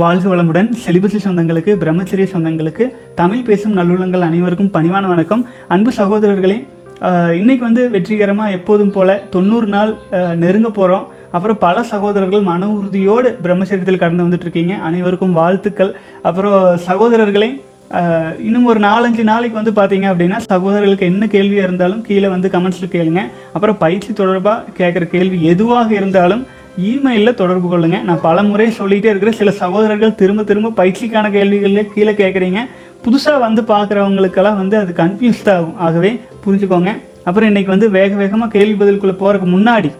வாழ்க வளமுடன். செலிபசி சொந்தங்களுக்கு பிரம்மச்சரிய சொந்தங்களுக்கு தமிழ் பேசும் நல்லுள்ளங்கள் அனைவருக்கும் பணிவான வணக்கம். அன்பு சகோதரர்களே இன்னைக்கு வந்து வெற்றிகரமாக எப்போதும் போல தொண்ணூறு நாள் நெருங்க போகிறோம் அப்புறம் பல சகோதரர்கள் மன உறுதியோடு பிரம்மச்சரியத்தில் கடந்து வந்துட்டு இருக்கீங்க அனைவருக்கும் வாழ்த்துக்கள். அப்புறம் சகோதரர்களே இன்னும் ஒரு நாலஞ்சு நாளைக்கு வந்து பார்த்தீங்க அப்படின்னா சகோதரர்களுக்கு என்ன கேள்வியாக இருந்தாலும் கீழே வந்து கமெண்ட்ஸில் கேளுங்க. அப்புறம் பயிற்சி தொடர்பாக கேட்குற கேள்வி எதுவாக இருந்தாலும் இமெயிலில் தொடர்பு கொள்ளுங்க. நான் பல முறை சொல்லிகிட்டே இருக்கிற சில சகோதரர்கள் திரும்ப திரும்ப பயிற்சிக்கான கேள்விகளில் கீழே கேட்குறீங்க. புதுசாக வந்து பார்க்குறவங்களுக்கெல்லாம் வந்து அது கன்ஃபியூஸ்ட் ஆகும். ஆகவே புரிஞ்சுக்கோங்க. அப்புறம் இன்றைக்கி வந்து வேக வேகமாக கேள்வி பதிலுக்குள்ளே போகிறதுக்கு முன்னாடி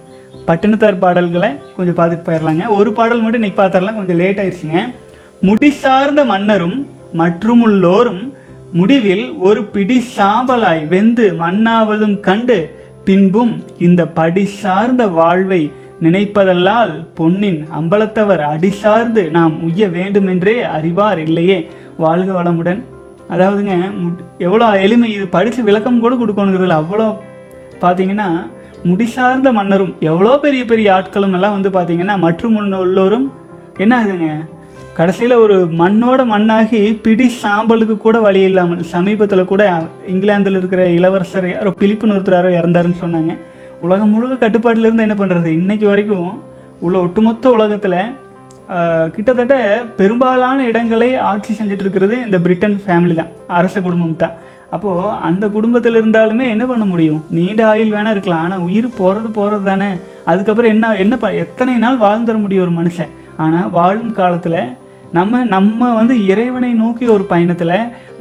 பட்டினத்தார் பாடல்களை கொஞ்சம் பார்த்துட்டு போயிடலாங்க ஒரு பாடல் மட்டும் இன்றைக்கி பார்த்துடலாம். கொஞ்சம் லேட் ஆயிடுச்சுங்க. முடி சார்ந்த மன்னரும் மற்றுமுள்ளோரும் முடிவில் ஒரு பிடி சாம்பலாய் வெந்து மண்ணாவதும் கண்டு பின்பும் இந்த படி சார்ந்த வாழ்வை நினைப்பதல்லால் பொன்னின் அம்பலத்தவர் அடி சார்ந்து நாம் உய்ய வேண்டுமென்றே அறிவார் இல்லையே? வாழ்க வளமுடன். அதாவதுங்க முட்- எவ்வளோ எளிமை இது படித்து விளக்கம் கூட கொடுக்கணுங்கிறதுல அவ்வளோ பார்த்தீங்கன்னா முடிசார்ந்த மன்னரும் எவ்வளோ பெரிய பெரிய ஆட்களும் எல்லாம் வந்து பார்த்தீங்கன்னா மற்றும் உள்ளோரும் என்ன ஆகுதுங்க? கடைசியில் ஒரு மண்ணோட மண்ணாகி பிடி சாம்பலுக்கு கூட வழி இல்லாமல் சமீபத்தில் கூட இங்கிலாந்தில் இருக்கிற இளவரசர் யாரோ பிலிப்புன்னு ஒருத்தர் யாரோ இறந்தாருன்னு சொன்னாங்க. உலகம் முழுக்க கட்டுப்பாட்டில் இருந்து என்ன பண்ணுறது இன்றைக்கி வரைக்கும் உள்ள ஒட்டுமொத்த உலகத்தில் கிட்டத்தட்ட பெரும்பாலான இடங்களை ஆட்சி செஞ்சுட்டு இருக்கிறது இந்த பிரிட்டன் ஃபேமிலி தான் அரச குடும்பம் தான். அப்போது அந்த குடும்பத்தில் இருந்தாலுமே என்ன பண்ண முடியும்? நீண்ட ஆயுள் வேணால் இருக்கலாம். ஆனால் உயிர் போகிறது போகிறது தானே. அதுக்கப்புறம் என்ன என்ன ப எத்தனை நாள் வாழ்ந்துட முடியும் ஒரு மனுஷன்? ஆனால் வாழும் காலத்தில் நம்ம நம்ம வந்து இறைவனை நோக்கி ஒரு பயணத்தில்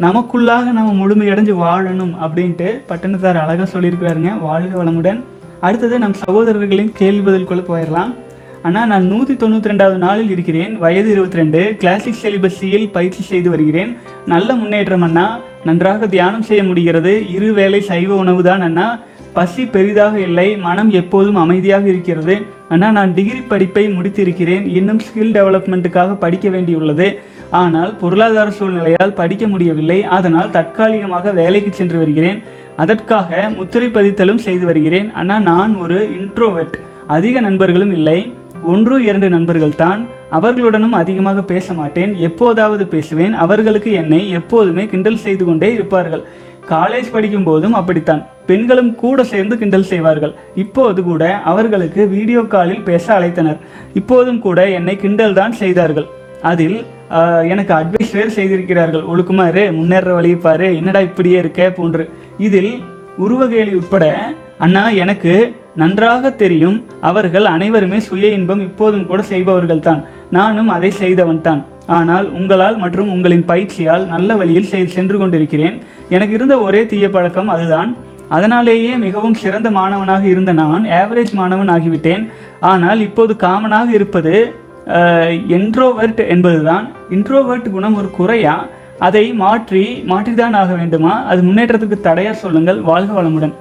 நமக்குள்ளாக நம்ம முழுமையடைஞ்சு வாழணும் அப்படின்ட்டு பட்டணத்தார் அழகாக சொல்லியிருக்கிறாருங்க. வாழ்க வளமுடன். அடுத்தது நம் சகோதரர்களின் கேள்வி பதில்குள்ள போயிடலாம். அண்ணா நான் நூற்றி தொண்ணூற்றி ரெண்டாவது நாளில் இருக்கிறேன். வயது இருபத்தி ரெண்டு கிளாசிக் செலிபஸியில் பயிற்சி செய்து வருகிறேன். நல்ல முன்னேற்றம் அண்ணா. நன்றாக தியானம் செய்ய முடிகிறது. இரு வேளை சைவ உணவு தான் அண்ணா. பசி பெரிதாக இல்லை. மனம் எப்போதும் அமைதியாக இருக்கிறது. அண்ணா நான் டிகிரி படிப்பை முடித்திருக்கிறேன். இன்னும் ஸ்கில் டெவலப்மெண்ட்டுக்காக படிக்க வேண்டியுள்ளது. ஆனால் பொருளாதார சூழ்நிலையால் படிக்க முடியவில்லை. அதனால் தற்காலிகமாக வேலைக்கு சென்று வருகிறேன். அதற்காக முத்திரை பதித்தலும் செய்து வருகிறேன். ஆனால் நான் ஒரு இன்ட்ரோவெட் அதிக நண்பர்களும் இல்லை. ஒன்று இரண்டு நண்பர்கள் தான். அவர்களுடனும் அதிகமாக பேச மாட்டேன். எப்போதாவது பேசுவேன். அவர்களுக்கு என்னை எப்போதுமே கிண்டல் செய்து கொண்டே இருப்பார்கள். காலேஜ் படிக்கும் போதும் அப்படித்தான். பெண்களும் கூட சேர்ந்து கிண்டல் செய்வார்கள். இப்போது கூட அவர்களுக்கு வீடியோ காலில் பேச அழைத்தனர். இப்போதும் கூட என்னை கிண்டல் தான் செய்தார்கள். அதில் எனக்கு அட்வைஸ் வேறு செய்திருக்கிறார்கள். ஒழுக்குமாறு முன்னேற வழியை பாரு என்னடா இப்படியே இருக்க? போன்று. இதில் உருவகேலி உட்பட அண்ணா எனக்கு நன்றாக தெரியும். அவர்கள் அனைவருமே சுய இன்பம் இப்போதும் கூட செய்பவர்கள் தான். நானும் அதை செய்தவன் தான். ஆனால் உங்களால் மற்றும் உங்களின் பயிற்சியால் நல்ல வழியில் சென்று கொண்டிருக்கிறேன். எனக்கு இருந்த ஒரே தீய பழக்கம் அதுதான். அதனாலேயே மிகவும் சிறந்த மாணவனாக இருந்த நான் ஆவரேஜ் மாணவன் ஆகிவிட்டேன். ஆனால் இப்போது காமனாக இருப்பது என்ட்ரோவர்ட் என்பதுதான். இன்ட்ரோவர்ட் குணம் ஒரு குறையா அதை மாற்றி மாற்றிதான் ஆக வேண்டுமா? அது முன்னேற்றத்துக்கு தடையா சொல்லுங்கள். வாழ்க வளமுடன்.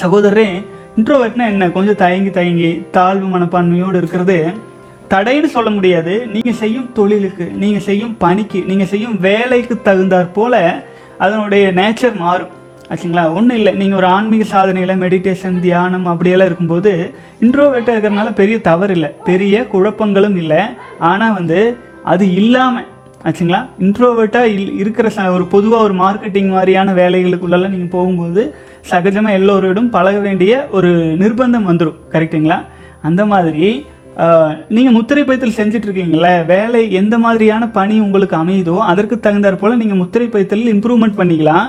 சகோதரரே இன்ட்ரோவர்ட்னா என்ன? கொஞ்சம் தயங்கி தயங்கி தாழ்வு மனப்பான்மையோடு இருக்கிறது. தடைன்னு சொல்ல முடியாது. நீங்கள் செய்யும் தொழிலுக்கு நீங்கள் செய்யும் பணிக்கு நீங்கள் செய்யும் வேலைக்கு தகுந்தாற் போல அதனுடைய நேச்சர் மாறும். ஆச்சுங்களா? ஒன்றும் இல்லை. நீங்கள் ஒரு ஆன்மீக சாதனையில் மெடிடேஷன் தியானம் அப்படியெல்லாம் இருக்கும்போது இன்ட்ரோவேட்டாக இருக்கிறனால பெரிய தவறு இல்லை. பெரிய குழப்பங்களும் இல்லை. ஆனால் வந்து அது இல்லாமல் ஆச்சுங்களா? இன்ட்ரோவேர்ட்டாக இல் இருக்கிற ச ஒரு பொதுவாக ஒரு மார்க்கெட்டிங் மாதிரியான வேலைகளுக்குள்ளெல்லாம் நீங்கள் போகும்போது சகஜமாக எல்லோரோடும் பழக வேண்டிய ஒரு நிர்பந்தம் வந்துடும் கரெக்டுங்களா அந்த மாதிரி நீங்கள் முத்திரை பயத்தில் செஞ்சுட்டு வேலை எந்த மாதிரியான பணி உங்களுக்கு அமையுதோ அதற்கு தகுந்தாற் போல் நீங்கள் முத்திரை பயத்தில் இம்ப்ரூவ்மெண்ட் பண்ணிக்கலாம்.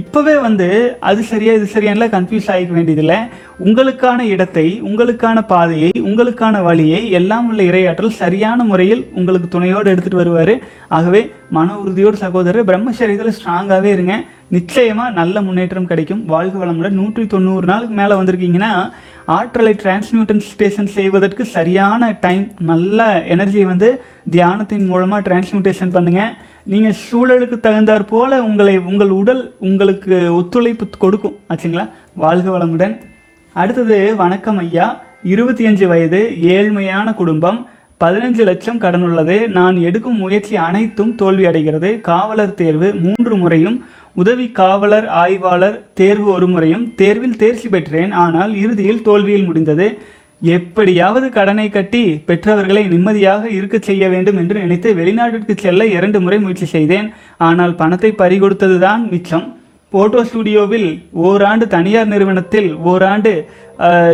இப்போவே வந்து அது சரியா இது சரியான கன்ஃபியூஸ் ஆகிக்க வேண்டியதில்லை. உங்களுக்கான இடத்தை உங்களுக்கான பாதையை உங்களுக்கான வழியை எல்லாம் உள்ள இரையாற்றல் சரியான முறையில் உங்களுக்கு துணையோடு எடுத்துகிட்டு வருவார். ஆகவே மன உறுதியோடு சகோதரர் பிரம்மச்சரியத்தில் ஸ்ட்ராங்காகவே இருங்க. நிச்சயமாக நல்ல முன்னேற்றம் கிடைக்கும். வாழ்க வளமுடன். நூற்றி தொண்ணூறு நாளுக்கு மேலே வந்திருக்கீங்கன்னா ஆற்றலை டிரான்ஸ்மியூட்டன் ஸ்டேஷன் செய்வதற்கு சரியான டைம் நல்ல எனர்ஜியை வந்து தியானத்தின் மூலமாக டிரான்ஸ்மியூட்டேஷன் பண்ணுங்கள் நீங்கள் சூழலுக்கு தகுந்தாற் போல உங்களை உங்கள் உடல் உங்களுக்கு ஒத்துழைப்பு கொடுக்கும். ஆச்சுங்களா? வாழ்க வளமுடன். அடுத்தது வணக்கம் ஐயா. இருபத்தி அஞ்சு வயது ஏழ்மையான குடும்பம். பதினஞ்சு லட்சம் கடன் உள்ளது. நான் எடுக்கும் முயற்சி அனைத்தும் தோல்வி அடைகிறது. காவலர் தேர்வு மூன்று முறையும் உதவி காவலர் ஆய்வாளர் தேர்வு ஒரு முறையும். தேர்வில் தேர்ச்சி பெற்றேன். ஆனால் இறுதியில் தோல்வியில் முடிந்தது. எப்படியாவது கடனை கட்டி பெற்றவர்களை நிம்மதியாக இருக்க செய்ய வேண்டும் என்று நினைத்து வெளிநாட்டிற்கு செல்ல இரண்டு முறை முயற்சி செய்தேன். ஆனால் பணத்தை பறிகொடுத்ததுதான் மிச்சம். போட்டோ ஸ்டுடியோவில் ஓராண்டு தனியார் நிறுவனத்தில் ஓராண்டு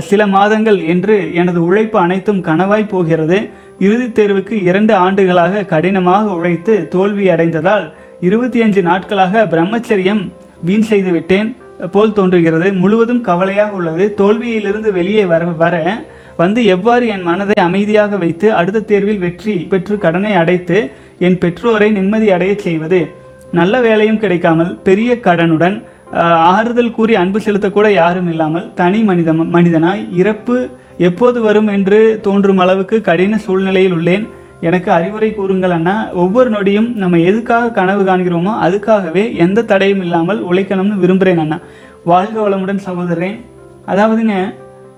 சில மாதங்கள் என்று எனது உழைப்பு அனைத்தும் கனவாய் போகிறது. இறுதித் தேர்வுக்கு இரண்டு ஆண்டுகளாக கடினமாக உழைத்து தோல்வி அடைந்ததால் இருபத்தி அஞ்சு நாட்களாக பிரம்மச்சரியம் வீண் செய்து விட்டேன். போல் தோன்றுகிறது. முழுவதும் கவலையாக உள்ளது. தோல்வியிலிருந்து வெளியே வர வர வந்து எவ்வாறு என் மனதை அமைதியாக வைத்து அடுத்த தேர்வில் வெற்றி பெற்று கடனை அடைத்து என் பெற்றோரை நிம்மதி அடைய செய்வது? நல்ல வேலையும் கிடைக்காமல் பெரிய கடனுடன் ஆறுதல் கூறி அன்பு செலுத்தக்கூட யாரும் இல்லாமல் தனி மனித மனிதனாய் இறப்பு எப்போது வரும் என்று தோன்றும் அளவுக்கு கடின சூழ்நிலையில் உள்ளேன். எனக்கு அறிவுரை கூறுங்கள் அண்ணா ஒவ்வொரு நொடியும் நம்ம எதுக்காக கனவு காண்கிறோமோ அதுக்காகவே எந்த தடையும் இல்லாமல் உழைக்கணும்னு விரும்புகிறேன் அண்ணா. வாழ்க வளமுடன் சகோதரன் அதாவதுங்க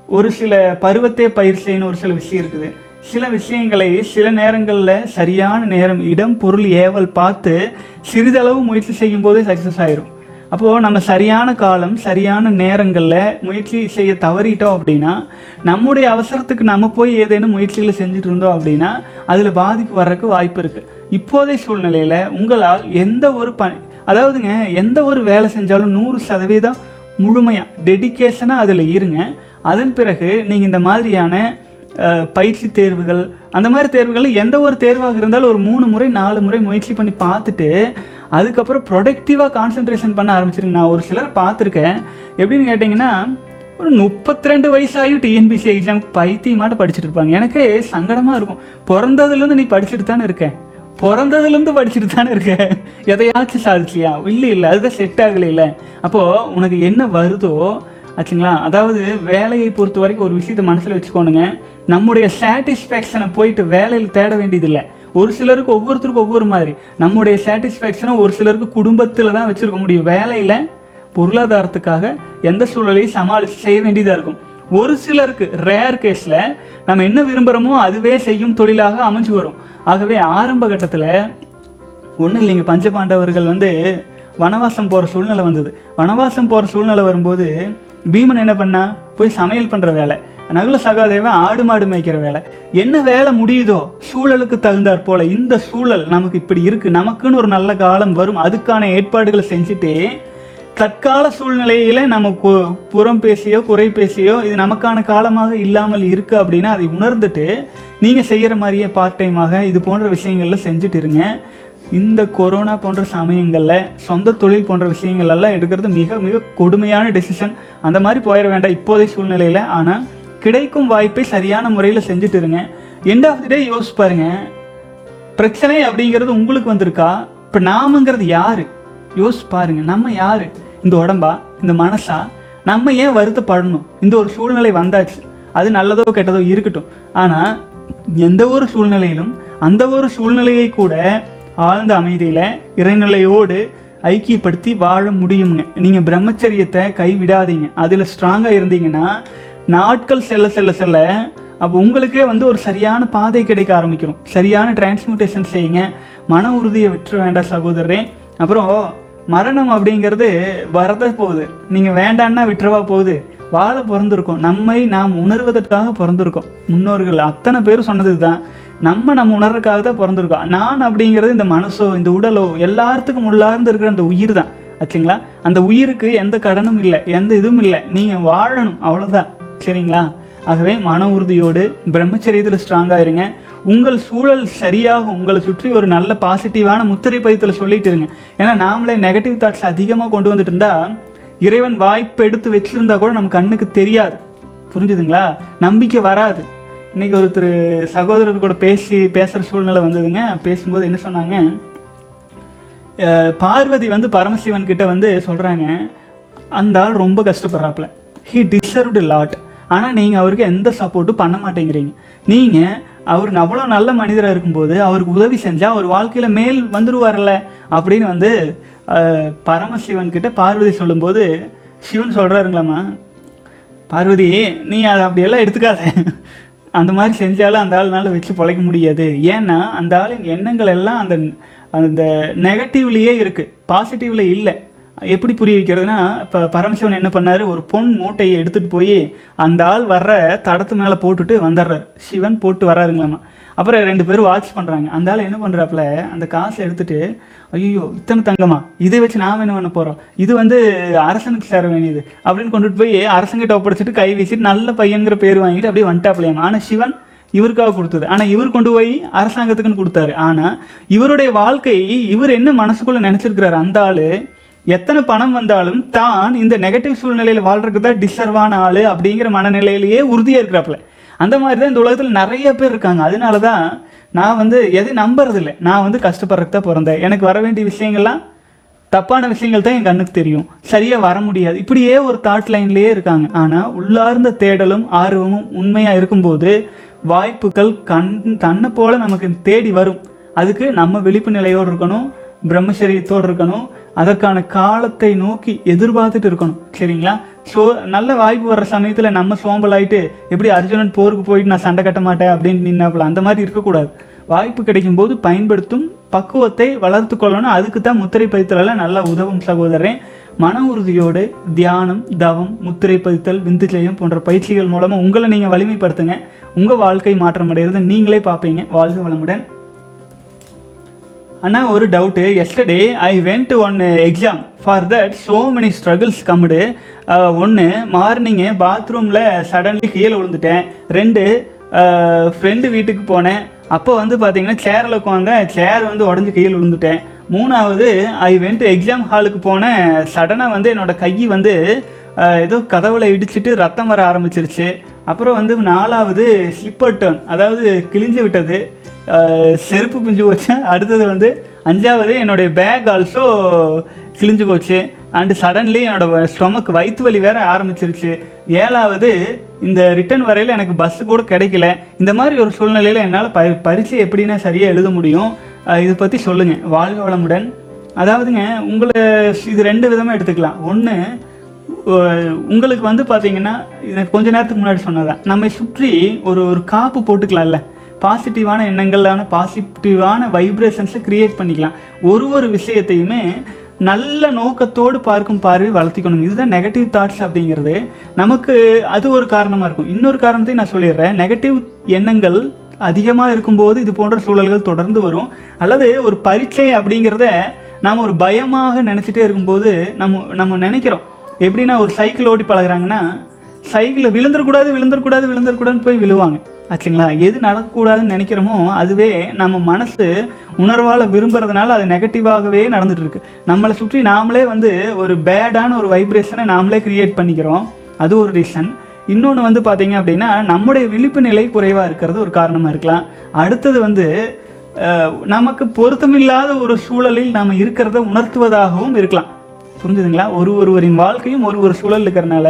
ஒரு சில பருவத்தை பயிர் செய்யணும் ஒரு சில விஷயம் இருக்குது. சில விஷயங்களை சில நேரங்களில் சரியான நேரம் இடம் பொருள் ஏவல் பார்த்து சிறிதளவு முயற்சி செய்யும் போதே சக்ஸஸ் ஆயிரும். அப்போது நம்ம சரியான காலம் சரியான நேரங்களில் முயற்சி செய்ய தவறிட்டோம் அப்படின்னா நம்முடைய அவசரத்துக்கு நம்ம போய் ஏதேனும் முயற்சிகளை செஞ்சுட்டு இருந்தோம் அப்படின்னா அதில் பாதிப்பு வர்றதுக்கு வாய்ப்பு இருக்குது இப்போதைய சூழ்நிலையில் உங்களால் எந்த ஒரு பணி அதாவதுங்க எந்த ஒரு வேலை செஞ்சாலும் நூறு சதவீதம் முழுமையாக டெடிகேஷனாக அதில் இருங்க. அதன் பிறகு நீங்கள் இந்த மாதிரியான பயிற்சி தேர்வுகள் அந்த மாதிரி தேர்வுகள் எந்த ஒரு தேர்வாக இருந்தாலும் ஒரு மூணு முறை நாலு முறை முயற்சி பண்ணி பார்த்துட்டு அதுக்கப்புறம் ப்ரொடக்டிவாக கான்சென்ட்ரேஷன் பண்ண ஆரம்பிச்சிருங்க. நான் ஒரு சிலர் பார்த்துருக்கேன். எப்படின்னு கேட்டிங்கன்னா ஒரு முப்பத்தி ரெண்டு வயசாகியும் டிஎன்பிசி எக்ஸாம் பைத்தியமாட்ட படிச்சுட்டு இருப்பாங்க. எனக்கு சங்கடமாக இருக்கும். பிறந்ததுலேருந்து நீ படிச்சுட்டு தானே இருக்கேன் பிறந்ததுலேருந்து படிச்சுட்டு தானே இருக்க? எதையாச்சும் சாதிச்சியா? இல்லை இல்லை அதுதான் செட் ஆகலை இல்லை அப்போது உனக்கு என்ன வருதோ ஆச்சுங்களா? அதாவது வேலையை பொறுத்த வரைக்கும் ஒரு விஷயத்தை மனசில் வச்சுக்கோணுங்க. நம்முடைய சாட்டிஸ்ஃபேக்ஷனை போயிட்டு வேலையில் தேட வேண்டியதில்லை. ஒரு சிலருக்கு ஒவ்வொருத்தருக்கும் ஒவ்வொரு மாதிரி. நம்முடைய சாட்டிஸ்ஃபேக்ஷனை ஒரு சிலருக்கு குடும்பத்தில் தான் வச்சுருக்க முடியும். வேலையில் பொருளாதாரத்துக்காக எந்த சூழலையும் சமாளித்து செய்ய வேண்டியதாக இருக்கும். ஒரு சிலருக்கு ரேர் கேஸில் நம்ம என்ன விரும்புகிறோமோ அதுவே செய்யும் தொழிலாக அமைஞ்சு வரும். ஆகவே ஆரம்ப கட்டத்தில் ஒன்றும் இல்லைங்க பஞ்சபாண்டவர்கள் வந்து வனவாசம் போகிற சூழ்நிலை வந்தது. வனவாசம் போகிற சூழ்நிலை வரும்போது பீமன் என்ன பண்ணா? போய் சமையல் பண்ணுற வேலை. நகுல சகாதேவன் ஆடு மாடு மேய்க்கிற வேலை. என்ன வேலை முடியுதோ சூழலுக்கு தகுந்தாற் போல இந்த சூழல் நமக்கு இப்படி இருக்கு. நமக்குன்னு ஒரு நல்ல காலம் வரும். அதுக்கான ஏற்பாடுகளை செஞ்சுட்டு தற்கால சூழ்நிலையில நம்ம புறம் பேசியோ குறை பேசியோ இது நமக்கான காலமாக இல்லாமல் இருக்கு அப்படின்னா அதை உணர்ந்துட்டு நீங்க செய்யற மாதிரியே பார்ட் டைமாக இது போன்ற விஷயங்கள்ல செஞ்சுட்டு இருங்க. இந்த கொரோனா போன்ற சமயங்களில் சொந்த தொழில் போன்ற விஷயங்கள் எல்லாம் எடுக்கிறது மிக மிக கொடுமையான டெசிஷன் அந்த மாதிரி போயிட வேண்டாம் இப்போதைய சூழ்நிலையில். ஆனால் கிடைக்கும் வாய்ப்பை சரியான முறையில் செஞ்சுட்டு இருங்க. எண்ட் ஆஃப் தி டே யோசிச்சு பாருங்க. பிரச்சனை அப்படிங்கிறது உங்களுக்கு வந்திருக்கா? இப்போ நாமங்கிறது யாரு? யோசிச்சு பாருங்க. நம்ம யாரு? இந்த உடம்பா? இந்த மனசா? நம்ம ஏன் வருத்தப்படணும்? இந்த ஒரு சூழ்நிலை வந்தாச்சு. அது நல்லதோ கெட்டதோ இருக்கட்டும். ஆனால் எந்த ஒரு சூழ்நிலையிலும் அந்த ஒரு சூழ்நிலையை கூட ஆழ்ந்த அமைதியில் இறைநிலையோடு ஐக்கியப்படுத்தி வாழ முடியுங்க நீங்கள் பிரம்மச்சரியத்தை கைவிடாதீங்க. அதில் ஸ்ட்ராங்காக இருந்தீங்கன்னா நாட்கள் செல்ல செல்ல செல்ல அப்போ உங்களுக்கே வந்து ஒரு சரியான பாதை கிடைக்க ஆரம்பிக்கிறோம் சரியான டிரான்ஸ்மியூட்டேஷன் செய்யுங்க. மன உறுதியை விட்டுற வேண்டாம் சகோதரரே. அப்புறம் மரணம் அப்படிங்கிறது வரத போகுது. நீங்கள் வேண்டான்னா விட்டுறவா போகுது. வாழ பிறந்திருக்கோம். நம்மை நாம் உணர்வதற்காக பிறந்திருக்கோம். முன்னோர்கள் அத்தனை பேர் சொன்னது தான் நம்ம நம்ம உணர்றதுக்காக தான் பிறந்திருக்கோம். நான் அப்படிங்கிறது இந்த மனசோ இந்த உடலோ எல்லாத்துக்கும் உள்ளார்ந்து இருக்கிற அந்த உயிர் தான். ஆச்சுங்களா? அந்த உயிருக்கு எந்த கடனும் இல்லை எந்த இதுவும் இல்லை. நீங்கள் வாழணும் அவ்வளோதான் சரிங்களா? ஆகவே மன உறுதியோடு பிரம்மச்சரியத்தில் ஸ்ட்ராங்காக இருங்க. உங்கள் சூழல் சரியாக உங்களை சுற்றி ஒரு நல்ல பாசிட்டிவான முத்திரை பதித்தில் சொல்லிட்டு இருங்க. ஏன்னா நாமளே நெகட்டிவ் தாட்ஸ் அதிகமாக கொண்டு வந்துட்டு இருந்தா இறைவன் வாய்ப்பு எடுத்து வச்சிருந்தா கூட நம்ம கண்ணுக்கு தெரியாது. புரிஞ்சுதுங்களா? நம்பிக்கை வராது. இன்னைக்கு ஒருத்தர் சகோதரர் கூட பேசி பேசுகிற சூழ்நிலை வந்ததுங்க. பேசும்போது என்ன சொன்னாங்க? பார்வதி வந்து பரமசிவன் கிட்ட வந்து சொல்கிறாங்க அந்த ஆள் ரொம்ப கஷ்டப்படுறாப்புல. ஹீ டிசர்வ்டு லாட் ஆனால் நீங்கள் அவருக்கு எந்த சப்போர்ட்டும் பண்ண மாட்டேங்கிறீங்க. நீங்கள் அவர் அவ்வளோ நல்ல மனிதராக இருக்கும்போது அவருக்கு உதவி செஞ்சால் அவர் வாழ்க்கையில் மேல் வந்துருவார்ல அப்படின்னு வந்து பரமசிவன் கிட்ட பார்வதி சொல்லும்போது சிவன் சொல்கிறாருங்களாம்மா பார்வதி நீ அதை அப்படியெல்லாம் எடுத்துக்காத. அந்த மாதிரி செஞ்சாலும் அந்த ஆள்னால வச்சு பொழைக்க முடியாது. ஏன்னா அந்த ஆளின் எண்ணங்கள் எல்லாம் அந்த அந்த நெகட்டிவ்லேயே இருக்குது பாசிட்டிவ்ல இல்லை. எப்படி புரிய வைக்கிறதுனா இப்போ பரமசிவன் என்ன பண்ணாரு? ஒரு பொன் மூட்டையை எடுத்துட்டு போய் அந்த ஆள் வர்ற தடத்து மேலே போட்டுட்டு வந்துடுறாரு. சிவன் போட்டு வர்றாருங்களாமா அப்புறம் ரெண்டு பேரும் வாட்ச் பண்ணுறாங்க அந்த ஆள் என்ன பண்ணுறாப்புல அந்த காசை எடுத்துட்டு ஐயோ இத்தனை தங்கமா? இதை வச்சு நாம் என்ன பண்ண போகிறோம் இது வந்து அரசனுக்கு சேர வேண்டியது அப்படின்னு கொண்டுட்டு போய் அரசங்கிட்ட ஒப்படைச்சிட்டு கை வீசிட்டு நல்ல பையங்கிற பேர் வாங்கிட்டு அப்படியே வந்துட்டாப்லையாம் ஆனால் சிவன் இவருக்காக கொடுத்தது. ஆனால் இவர் கொண்டு போய் அரசாங்கத்துக்குன்னு கொடுத்தாரு. ஆனால் இவருடைய வாழ்க்கை இவர் என்ன மனசுக்குள்ளே நினச்சிருக்கிறாரு? அந்த ஆள் எத்தனை பணம் வந்தாலும் தான் இந்த நெகட்டிவ் சூழ்நிலையில் வாழ்றதுக்கு தான் டிசர்வான ஆள் அப்படிங்கிற மனநிலையிலேயே உறுதியாக இருக்கிறாப்புல. அந்த மாதிரி தான் இந்த உலகத்தில் நிறைய பேர் இருக்காங்க. அதனால தான் நான் வந்து எதையும் நம்புறதில்லை. நான் வந்து கஷ்டப்படுறதுக்கு தான் பிறந்தேன். எனக்கு வர வேண்டிய விஷயங்கள்லாம் தப்பான விஷயங்கள் தான் என் கண்ணுக்கு தெரியும். சரியாக வர முடியாது. இப்படியே ஒரு தாட் லைன்லேயே இருக்காங்க. ஆனால் உள்ளார்ந்த தேடலும் ஆர்வமும் உண்மையாக இருக்கும்போது வாய்ப்புகள் கண் தன்னை போல நமக்கு தேடி வரும். அதுக்கு நம்ம விழிப்பு நிலையோடு இருக்கணும் பிரம்மச்சரியத்தோடு இருக்கணும் அதற்கான காலத்தை நோக்கி எதிர்பார்த்துட்டு இருக்கணும். சரிங்களா? ஸோ நல்ல வாய்ப்பு வர்ற சமயத்தில் நம்ம சோம்பலாயிட்டு எப்படி அர்ஜுனன் போருக்கு போயிட்டு நான் சண்டை கட்ட மாட்டேன் அப்படின்னு நின்னாப்புல அந்த மாதிரி இருக்கக்கூடாது. வாய்ப்பு கிடைக்கும் போது பயன்படுத்தும் பக்குவத்தை வளர்த்து கொள்ளணும். அதுக்கு தான் முத்திரை பதித்தலில் நல்லா உதவும் சகோதரன் மன உறுதியோடு தியானம் தவம் முத்திரை பதித்தல் விந்து ஜெயம் போன்ற பயிற்சிகள் மூலமாக உங்களை நீங்கள் வலிமைப்படுத்துங்க. உங்கள் வாழ்க்கை மாற்றம் அடைகிறது நீங்களே பார்ப்பீங்க. வாழ்க வளமுடன். அண்ணா ஒரு doubt yesterday I went on exam for that so many struggles கம்முடு ஒன்று மார்னிங்கு பாத்ரூமில் சடன்லி கீழே விழுந்துட்டேன். ரெண்டு uh, ஃப்ரெண்டு வீட்டுக்கு போனேன். அப்போ வந்து பார்த்தீங்கன்னா சேரில் உட்காந்த சேர் வந்து உடஞ்சி கீழே விழுந்துட்டேன். மூணாவது ஐ வென்ட் எக்ஸாம் ஹாலுக்கு போனேன். சடனாக வந்து என்னோட கை வந்து uh, ஏதோ கதவுளை இடிச்சிட்டு ரத்தம் வர ஆரம்பிச்சிருச்சு. அப்புறம் வந்து நாலாவது ஸ்லிப்பர் டர்ன் அதாவது கிழிஞ்சு விட்டது. செருப்பு பிஞ்சு போச்சு. அடுத்தது வந்து அஞ்சாவது என்னுடைய பேக் ஆல்சோ கிழிஞ்சு போச்சு. அண்டு சடன்லி என்னோட ஸ்டொமக் வயிற்று வலி வேற ஆரம்பிச்சிருச்சு. ஏழாவது இந்த ரிட்டர்ன் வரையில் எனக்கு பஸ்ஸு கூட கிடைக்கல. இந்த மாதிரி ஒரு சூழ்நிலையில் என்னால் ப பரிசு எப்படின்னா சரியாக எழுத முடியும்? இதை பற்றி சொல்லுங்கள் வாழ்க வளமுடன். அதாவதுங்க உங்களை இது ரெண்டு விதமாக எடுத்துக்கலாம். ஒன்று உங்களுக்கு வந்து பார்த்தீங்கன்னா இதை கொஞ்ச நேரத்துக்கு முன்னாடி சொன்னதான் நம்மை சுற்றி ஒரு ஒரு காப்பு போட்டுக்கலாம்ல. பாசிட்டிவான எண்ணங்களான பாசிட்டிவான வைப்ரேஷன்ஸை க்ரியேட் பண்ணிக்கலாம். ஒரு ஒரு விஷயத்தையுமே நல்ல நோக்கத்தோடு பார்க்கும் பார்வை வளர்த்திக்கணும். இதுதான் நெகட்டிவ் தாட்ஸ் அப்படிங்கிறது. நமக்கு அது ஒரு காரணமாக இருக்கும். இன்னொரு காரணத்தையும் நான் சொல்லிடுறேன். நெகட்டிவ் எண்ணங்கள் அதிகமாக இருக்கும்போது இது போன்ற சூழல்கள் தொடர்ந்து வரும். அல்லது ஒரு பரீட்சை அப்படிங்கிறத நாம் ஒரு பயமாக நினச்சிட்டே இருக்கும்போது நம்ம நம்ம நினைக்கிறோம். எப்படின்னா ஒரு சைக்கிள் ஓட்டி பழகுறாங்கன்னா சைக்கிளில் விழுந்துடக்கூடாது விழுந்துடக்கூடாது விழுந்துடக்கூடாதுன்னு போய் விழுவாங்க. ஆச்சுங்களா? எது நடக்கக்கூடாதுன்னு நினைக்கிறோமோ அதுவே நம்ம மனசு உணர்வால் விரும்புறதுனால அது நெகட்டிவாகவே நடந்துட்டு இருக்கு. நம்மளை சுற்றி நாமளே வந்து ஒரு பேடான ஒரு வைப்ரேஷனை நாமளே கிரியேட் பண்ணிக்கிறோம். அது ஒரு ரீசன் இன்னொன்று வந்து பார்த்தீங்க அப்படின்னா நம்முடைய விழிப்பு நிலை குறைவாக இருக்கிறது ஒரு காரணமாக இருக்கலாம். அடுத்தது வந்து நமக்கு பொருத்தமில்லாத ஒரு சூழலில் நாம் இருக்கிறத உணர்த்துவதாகவும் இருக்கலாம். புரிஞ்சுதுங்களா? ஒரு ஒருவரின் வாழ்க்கையும் ஒரு ஒரு சூழல் இருக்கிறனால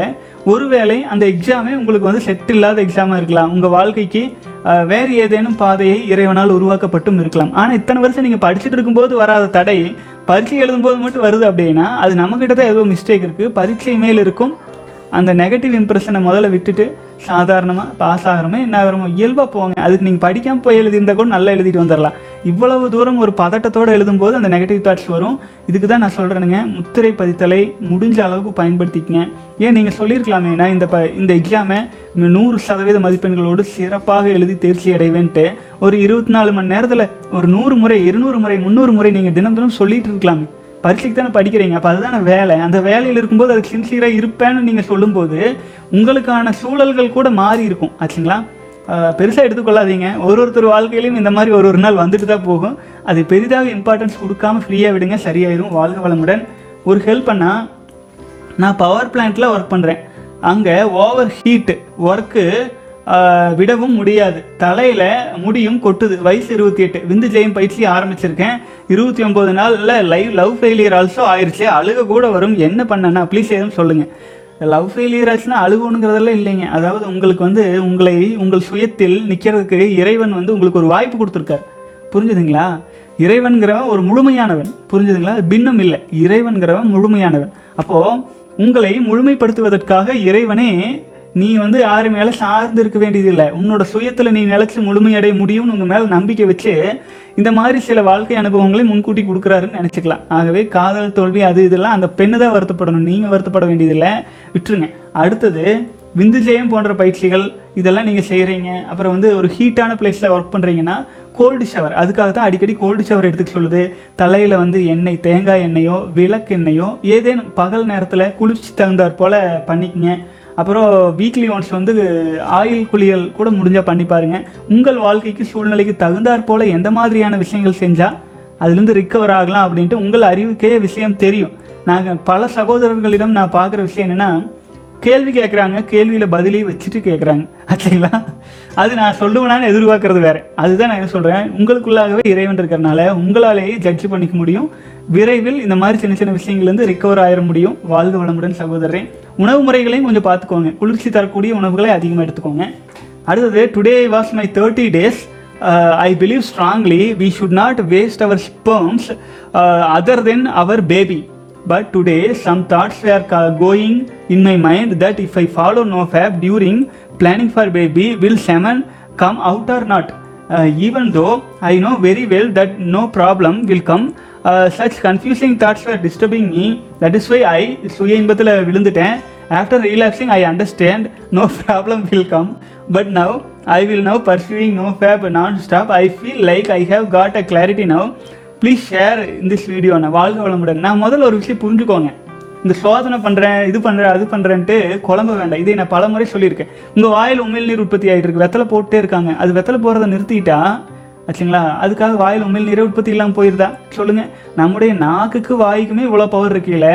ஒருவேளை அந்த எக்ஸாமே உங்களுக்கு வந்து செட் இல்லாத எக்ஸாமாக இருக்கலாம். உங்கள் வாழ்க்கைக்கு வேறு ஏதேனும் பாதையை இறைவனால் உருவாக்கப்பட்டும் இருக்கலாம். ஆனால் இத்தனை வருஷம் நீங்கள் படிச்சுட்டு இருக்கும்போது வராத தடை பரீட்சை எழுதும்போது மட்டும் வருது அப்படின்னா அது நம்மக்கிட்ட தான் ஏதோ மிஸ்டேக் இருக்குது பரீட்சை மேல் இருக்கும். அந்த நெகட்டிவ் இம்ப்ரெஷனை முதல்ல விட்டுட்டு சாதாரணமாக பாஸ் ஆகிறோமே என்ன ஆகிறோமோ இயல்பாக போங்க. அதுக்கு நீங்கள் படிக்காமல் போய் எழுதியிருந்தா கூட நல்லா எழுதிட்டு வந்துடலாம் இவ்வளவு தூரம் ஒரு பதட்டத்தோடு எழுதும்போது அந்த நெகட்டிவ் தாட்ஸ் வரும். இதுக்கு தான் நான் சொல்கிறேனுங்க முத்திரை பதித்தலை முடிஞ்ச அளவுக்கு பயன்படுத்திக்கங்க. ஏன் நீங்கள் சொல்லியிருக்கலாமே நான் இந்த ப இந்த எக்ஸாமை நூறு சதவீத மதிப்பெண்களோடு சிறப்பாக எழுதி தேர்ச்சி அடைவேன்ட்டு ஒரு இருபத்தி நாலு மணி நேரத்தில் ஒரு நூறு முறை இருநூறு முறை முந்நூறு முறை நீங்கள் தினம் தினம் சொல்லிட்டு இருக்கலாமே. பரீட்சைக்கு தானே படிக்கிறீங்க அப்போ அதுதானே வேலை. அந்த வேலையில் இருக்கும்போது அதுக்கு சின்சியராக இருப்பேன்னு நீங்கள் சொல்லும்போது உங்களுக்கான சூழல்கள் கூட மாறி இருக்கும். ஆச்சுங்களா? பெருசாக எடுத்துக்கொள்ளாதீங்க. ஒரு ஒருத்தர் வாழ்க்கையிலையும் இந்த மாதிரி ஒரு ஒரு நாள் வந்துட்டு தான் போகும். அது பெரிதாக இம்பார்ட்டன்ஸ் கொடுக்காம ஃப்ரீயாக விடுங்க சரியாயிரும். வாழ்க வளமுடன். ஒரு ஹெல்ப் பண்ணால் நான் பவர் பிளான்ட்டில் ஒர்க் பண்ணுறேன் அங்கே ஓவர் ஹீட்டு ஒர்க்கு விடவும் முடியாது. தலையில் முடியும் கொட்டுது. வயசு இருபத்தி எட்டு. விந்து ஜெயம் பயிற்சி ஆரம்பிச்சிருக்கேன். இருபத்தி ஒம்பது நாளில் லைவ் லவ் ஃபெயிலியர் ஆல்சோ ஆயிடுச்சு அழுக கூட வரும். என்ன பண்ணேன்னா ப்ளீஸ் எதுவும் சொல்லுங்கள் லவ் ஃபெயிலியர் ஆச்சுன்னா அழுகணுங்கிறதெல்லாம் இல்லைங்க. அதாவது உங்களுக்கு வந்து உங்களை உங்கள் சுயத்தில் நிற்கிறதுக்கு இறைவன் வந்து உங்களுக்கு ஒரு வாய்ப்பு கொடுத்துருக்காரு. புரிஞ்சுதுங்களா? இறைவன்கிறவன் ஒரு முழுமையானவன். புரிஞ்சுதுங்களா? பின்னம் இல்லை. இறைவன்கிறவன் முழுமையானவன். அப்போது உங்களை முழுமைப்படுத்துவதற்காக இறைவனே நீ வந்து யாரு மேலே சார்ந்து இருக்க வேண்டியதில்லை. உன்னோட சுயத்தில் நீ நிலச்சி முழுமையடைய முடியும்னு உங்கள் மேலே நம்பிக்கை வச்சு இந்த மாதிரி சில வாழ்க்கை அனுபவங்களை முன்கூட்டி கொடுக்குறாருன்னு நினச்சிக்கலாம். ஆகவே காதல் தோல்வி அது இதெல்லாம் அந்த பெண்ணு தான் வருத்தப்படணும். நீங்கள் வருத்தப்பட வேண்டியதில்லை. விட்டுருங்க. அடுத்தது விந்துஜெயம் போன்ற பயிற்சிகள் இதெல்லாம் நீங்கள் செய்கிறீங்க அப்புறம் வந்து ஒரு ஹீட்டான பிளேஸில் ஒர்க் பண்ணுறீங்கன்னா கோல்டு ஷவர் அதுக்காக தான் அடிக்கடி கோல்டு ஷவர் எடுத்துக்க சொல்லுது. தலையில் வந்து எண்ணெய் தேங்காய் எண்ணெயோ விளக்கு எண்ணெயோ ஏதேனும் பகல் நேரத்தில் குளிர்ச்சி தகுந்தாற் போல் பண்ணிக்கங்க. அப்புறம் வீக்லி ஒன்ஸ் வந்து ஆயில் குளியல் கூட முடிஞ்சால் பண்ணி பாருங்க. உங்கள் வாழ்க்கைக்கு சூழ்நிலைக்கு தகுந்தாற் போல் எந்த மாதிரியான விஷயங்கள் செஞ்சால் அதுலேருந்து ரிக்கவர் ஆகலாம் அப்படின்ட்டு உங்கள் அறிவுக்கே விஷயம் தெரியும். நாங்கள் பல சகோதரர்களிடம் நான் பார்க்குற விஷயம் என்னென்னா கேள்வி கேட்குறாங்க கேள்வியில் பதிலையும் வச்சுட்டு கேட்குறாங்க. ஆச்சுங்களா அது நான் சொல்லுவேனான்னு எதிர்பார்க்கறது வேற. அதுதான் நான் என்ன சொல்கிறேன் உங்களுக்குள்ளாகவே இறைவன் இருக்கிறனால உங்களாலேயே ஜட்ஜ் பண்ணிக்க முடியும். விரைவில் இந்த மாதிரி சின்ன சின்ன விஷயங்கள்லேருந்து ரிக்கவர் ஆயிட முடியும். வாழ்க வளமுடன் சகோதரன் உணவு முறைகளையும் கொஞ்சம் பார்த்துக்கோங்க. குளிர்ச்சி தரக்கூடிய உணவுகளை அதிகமாக எடுத்துக்கோங்க. அடுத்தது today was my thirty days I believe strongly we should not waste our sperms other then our baby but today some thoughts were going in my mind that if I follow no fap during planning for baby, will semen come out or not? Uh, even though I know very well that no problem will come, uh, such confusing thoughts were disturbing me. That is why I சுய இன்பத்தில் விழுந்துட்டேன் after relapsing I understand no problem will come but now I will now pursuing no fab non-stop I feel like I have got a clarity now please share இந்த video நான் வாழ்க வளமுடன் நான் முதல்ல ஒரு விஷயம் புரிஞ்சுக்கோங்க இந்த சோதனை பண்ணுறேன் இது பண்ணுறேன் அது பண்ணுறேன்ட்டு குழம்ப வேண்டாம். இதை நான் பல முறை சொல்லியிருக்கேன். உங்கள் வாயில் உமிழ் நீர் உற்பத்தி ஆகிட்டு இருக்கு வெத்தலை போட்டே இருக்காங்க. அது வெத்தலை போகிறத நிறுத்திட்டா ஆச்சுங்களா? அதுக்காக வாயில் உமிழ் நீரே உற்பத்தி இல்லாமல் போயிருதா? சொல்லுங்கள் நம்முடைய நாக்குக்கு வாய்க்குமே இவ்வளோ பவர் இருக்கீல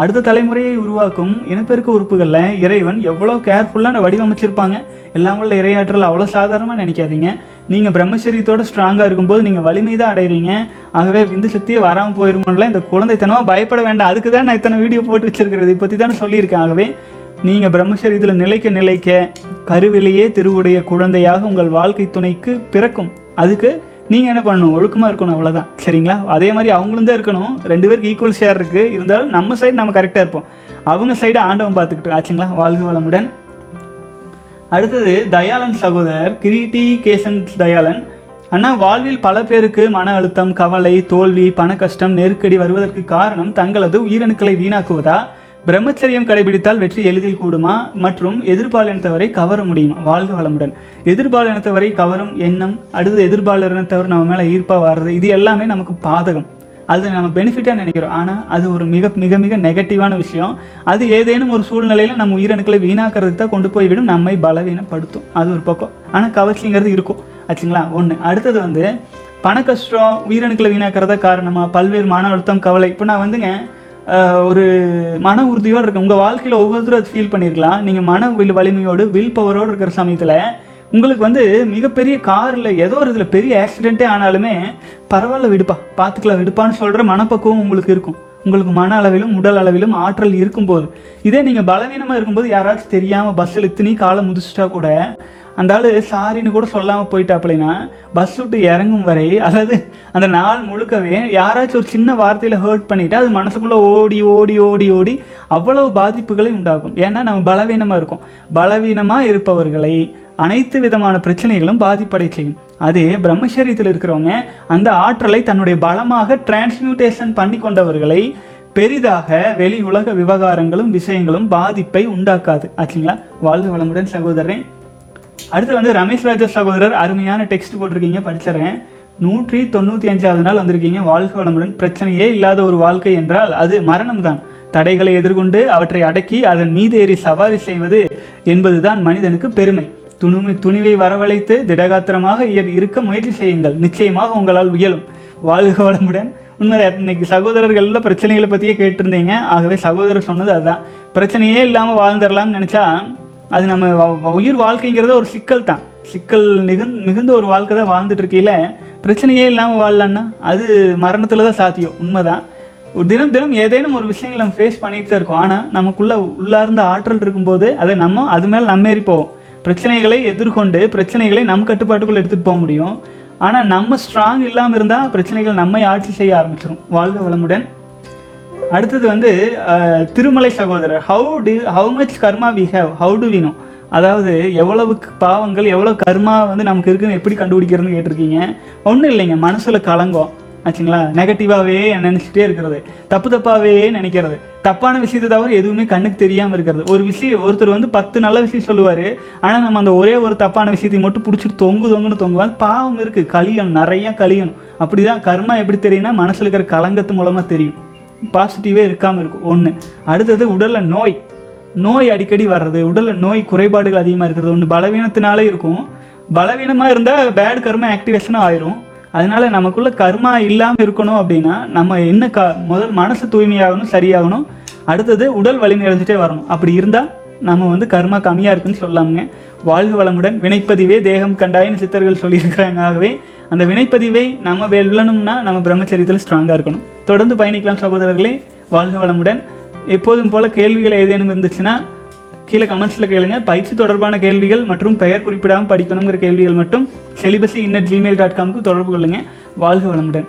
அடுத்த தலைமுறையை உருவாக்கும் இனப்பெருக்க உறுப்புகளில் இறைவன் எவ்வளோ கேர்ஃபுல்லாக வடிவமைச்சிருப்பாங்க? எல்லாம் உள்ள இரையாற்றல் அவ்வளோ சாதாரணமாக நினைக்காதீங்க. நீங்கள் பிரம்மச்சரியத்தோட ஸ்ட்ராங்காக இருக்கும்போது நீங்கள் வலிமை தான் அடைகிறீங்க ஆகவே விந்து சக்தியே வராமல் போயிருமோல இந்த குழந்தைத்தனமாக பயப்பட வேண்டாம். அதுக்கு தான் நான் இத்தனை வீடியோ போட்டு வச்சிருக்கிறது இதை பற்றி தானே சொல்லியிருக்கேன். ஆகவே நீங்கள் பிரம்மச்சரியத்தில் நிலைக்க நிலைக்க கருவிலேயே திருவுடைய குழந்தையாக உங்கள் வாழ்க்கை துணைக்கு பிறக்கும். அதுக்கு நீங்கள் என்ன பண்ணணும்? ஒழுக்கமாக இருக்கணும் அவ்வளோதான் சரிங்களா? அதே மாதிரி அவங்களும் தான் இருக்கணும். ரெண்டு பேருக்கு ஈக்குவல் ஷேர் இருக்குது இருந்தாலும் நம்ம சைடு நம்ம கரெக்டாக இருப்போம். அவங்க சைடு ஆண்டவன் பார்த்துக்கிட்டு ஆச்சுங்களா? வாழ்க வளமுடன். அடுத்தது தயாளன் சகோதரர் கிரீட்டி கேசன் தயாளன். ஆனால் வாழ்வில் பல பேருக்கு மன அழுத்தம் கவலை தோல்வி பண கஷ்டம் நெருக்கடி வருவதற்கு காரணம் தங்களது உயிரணுக்களை வீணாக்குவதா? பிரம்மச்சரியம் கடைபிடித்தால் வெற்றி எளிதில் கூடுமா? மற்றும் எதிர்பாலினத்தவரை கவர முடியுமா? வாழ்க வளமுடன். எதிர்பாலினத்தவரை கவரும் எண்ணம் அடுத்து எதிர்பாலினத்தவர் நம்ம மேலே ஈர்ப்பாக வர்றது இது எல்லாமே நமக்கு பாதகம். அது நம்ம பெனிஃபிட்டாக நினைக்கிறோம். ஆனால் அது ஒரு மிக மிக மிக நெகட்டிவான விஷயம். அது ஏதேனும் ஒரு சூழ்நிலையில் நம்ம உயிரணுக்களை வீணாக்கிறதுக்கு தான் கொண்டு போய்விடும். நம்மை பலவீனப்படுத்தும். அது ஒரு பக்கம். ஆனால் கவர்ச்சிங்கிறது இருக்கும். ஆச்சுங்களா? ஒன்று அடுத்தது வந்து பண கஷ்டம் உயிரணுக்களை வீணாக்கிறதா காரணமாக பல்வேறு மன அழுத்தம் கவலை. இப்போ நான் வந்துங்க ஒரு மன உறுதியோடு இருக்கும் உங்கள் வாழ்க்கையில் ஒவ்வொருத்தரும் அது ஃபீல் பண்ணியிருக்கலாம் நீங்கள் மன வில் வலிமையோடு வில் பவரோடு இருக்கிற சமயத்தில் உங்களுக்கு வந்து மிகப்பெரிய காரில் ஏதோ ஒரு இதில் பெரிய ஆக்சிடென்ட்டே ஆனாலுமே பரவாயில்ல விடுப்பா பார்த்துக்கலாம் விடுப்பான்னு சொல்கிற மனப்பக்குவம் உங்களுக்கு இருக்கும். உங்களுக்கு மன அளவிலும் உடல் அளவிலும் ஆற்றல் இருக்கும்போது. இதே நீங்கள் பலவீனமாக இருக்கும்போது யாராச்சும் தெரியாமல் பஸ்ஸில் இத்தனி காலம் முதிச்சிட்டா கூட அந்த ஆள் சாரின்னு கூட சொல்லாமல் போயிட்டாப்லைனா பஸ் விட்டு இறங்கும் வரை அதாவது அந்த நாள் முழுக்கவே யாராச்சும் ஒரு சின்ன வார்த்தையில் ஹர்ட் பண்ணிவிட்டு அது மனசுக்குள்ளே ஓடி ஓடி ஓடி ஓடி அவ்வளவு பாதிப்புகளை உண்டாகும் ஏன்னா நம்ம பலவீனமாக இருக்கோம். பலவீனமாக இருப்பவர்களை அனைத்து விதமான பிரச்சனைகளும் பாதிப்படை செய்யும். அதே பிரம்மச்சரியத்தில் இருக்கிறவங்க அந்த ஆற்றலை தன்னுடைய பலமாக டிரான்ஸ்மியூட்டேஷன் பண்ணி கொண்டவர்களை பெரிதாக வெளி உலக விவகாரங்களும் விஷயங்களும் பாதிப்பை உண்டாக்காது. ஆச்சுங்களா? வாழ்வு வளமுடன் சகோதரன் அடுத்து வந்து ரமேஷ் ராஜா சகோதரர் அருமையான டெக்ஸ்ட் போட்டிருக்கீங்க படிச்சிடறேன் நூற்றி தொண்ணூற்றி அஞ்சாவது நாள் வந்திருக்கீங்க. வாழ்க வளமுடன். பிரச்சனையே இல்லாத ஒரு வாழ்க்கை என்றால் அது மரணம்தான். தடைகளை எதிர்கொண்டு அவற்றை அடக்கி அதன் மீது ஏறி சவாரி செய்வது என்பதுதான் மனிதனுக்கு பெருமை. துணிமை துணிவை வரவழைத்து திடகாத்திரமாக இருக்க முயற்சி செய்யுங்கள். நிச்சயமாக உங்களால் இயலும் வாழ்க வளமுடன். உண்மை இன்னைக்கு சகோதரர்கள் எல்லாம் பிரச்சனைகளை பற்றியே கேட்டிருந்தீங்க. ஆகவே சகோதரர் சொன்னது அதுதான். பிரச்சனையே இல்லாமல் வாழ்ந்துடலாம்னு நினச்சா அது நம்ம வ- உயிர் வாழ்க்கைங்கிறது ஒரு சிக்கல் தான். சிக்கல் மிகுந் மிகுந்த ஒரு வாழ்க்கை தான் வாழ்ந்துட்டு இருக்கையில பிரச்சனையே இல்லாமல் வாழலான்னா அது மரணத்தில் தான் சாத்தியம். உண்மைதான். ஒரு தினம் தினம் ஏதேனும் ஒரு விஷயங்களை நம்ம ஃபேஸ் பண்ணிட்டு தான் இருக்கோம். ஆனால் நமக்குள்ள உள்ளார்ந்த ஆற்றல் இருக்கும்போது அதை நம்ம அது மேலே நம்ம போவோம். பிரச்சனைகளை எதிர்கொண்டு பிரச்சனைகளை நம் கட்டுப்பாட்டுக்குள்ள எடுத்துகிட்டு போக முடியும். ஆனால் நம்ம ஸ்ட்ராங் இல்லாமல் இருந்தால் பிரச்சனைகள் நம்மை ஆட்சி செய்ய ஆரம்பிச்சிடும் வாழ்க வளமுடன். அடுத்தது வந்து திருமலை சகோதரர். How to how much karma we have how to know அதாவது எவ்வளவு பாவங்கள் எவ்வளோ கர்மா வந்து நமக்கு இருக்குன்னு எப்படி கண்டுபிடிக்கிறதுன்னு கேட்டிருக்கீங்க. ஒன்றும் இல்லைங்க மனசில் கலங்கம். ஆச்சுங்களா? நெகட்டிவாகவே நினச்சிட்டே இருக்கிறது. தப்பு தப்பாகவே நினைக்கிறது. தப்பான விஷயத்தை தவிர எதுவுமே கண்ணுக்கு தெரியாமல் இருக்கிறது. ஒரு விஷயம் ஒருத்தர் வந்து பத்து நல்ல விஷயம் சொல்லுவார். ஆனால் நம்ம அந்த ஒரே ஒரு தப்பான விஷயத்தை மட்டும் பிடிச்சிட்டு தொங்கு தொங்குன்னு தொங்குவோம் பாவம் இருக்குது கழியணும். நிறையா கலியணும் அப்படிதான் கர்மா எப்படி தெரியும்னா மனசில் இருக்கிற கலங்கத்து மூலமாக தெரியும். பாசிட்டிவே இருக்காமல் இருக்கும். ஒன்று அடுத்தது உடலில் நோய். நோய் அடிக்கடி வர்றது உடலில் நோய் குறைபாடுகள் அதிகமாக இருக்கிறது ஒன்று பலவீனத்தினாலே இருக்கும். பலவீனமாக இருந்தால் பேட் கர்மா ஆக்டிவேஷனும் ஆயிரும். அதனால நமக்குள்ள கர்மா இல்லாமல் இருக்கணும் அப்படின்னா நம்ம என்ன க முதல் மனசு தூய்மையாகணும் சரியாகணும். அடுத்தது உடல் வலிமை இழந்துட்டே வரணும். அப்படி இருந்தால் நம்ம வந்து கர்மா கம்மியாக இருக்குன்னு சொல்லாமுங்க. வாழ்க வளமுடன் வினைப்பதிவே தேகம் கண்டாயின்னு சித்தர்கள் சொல்லியிருக்கிறாங்க. ஆகவே அந்த வினைப்பதிவை நம்ம வெல்லணும்னா நம்ம பிரம்மச்சரியத்தில் ஸ்ட்ராங்காக இருக்கணும். தொடர்ந்து பயணிக்கலாம் சகோதரர்களே. வாழ்க வளமுடன். எப்போதும் போல் கேள்விகள் ஏதேனும் இருந்துச்சுன்னா கீழே கமெண்ட்ஸில் கேளுங்க. பயிற்சி தொடர்பான கேள்விகள் மற்றும் பெயர் குறிப்பிடாமல் படிக்கணுங்கிற கேள்விகள் மட்டும் செலிபஸி இன்னட் ஜிமெயில் டாட் காம்க்கு தொடர்பு கொள்ளுங்க. வாழ்க வளமுடன்.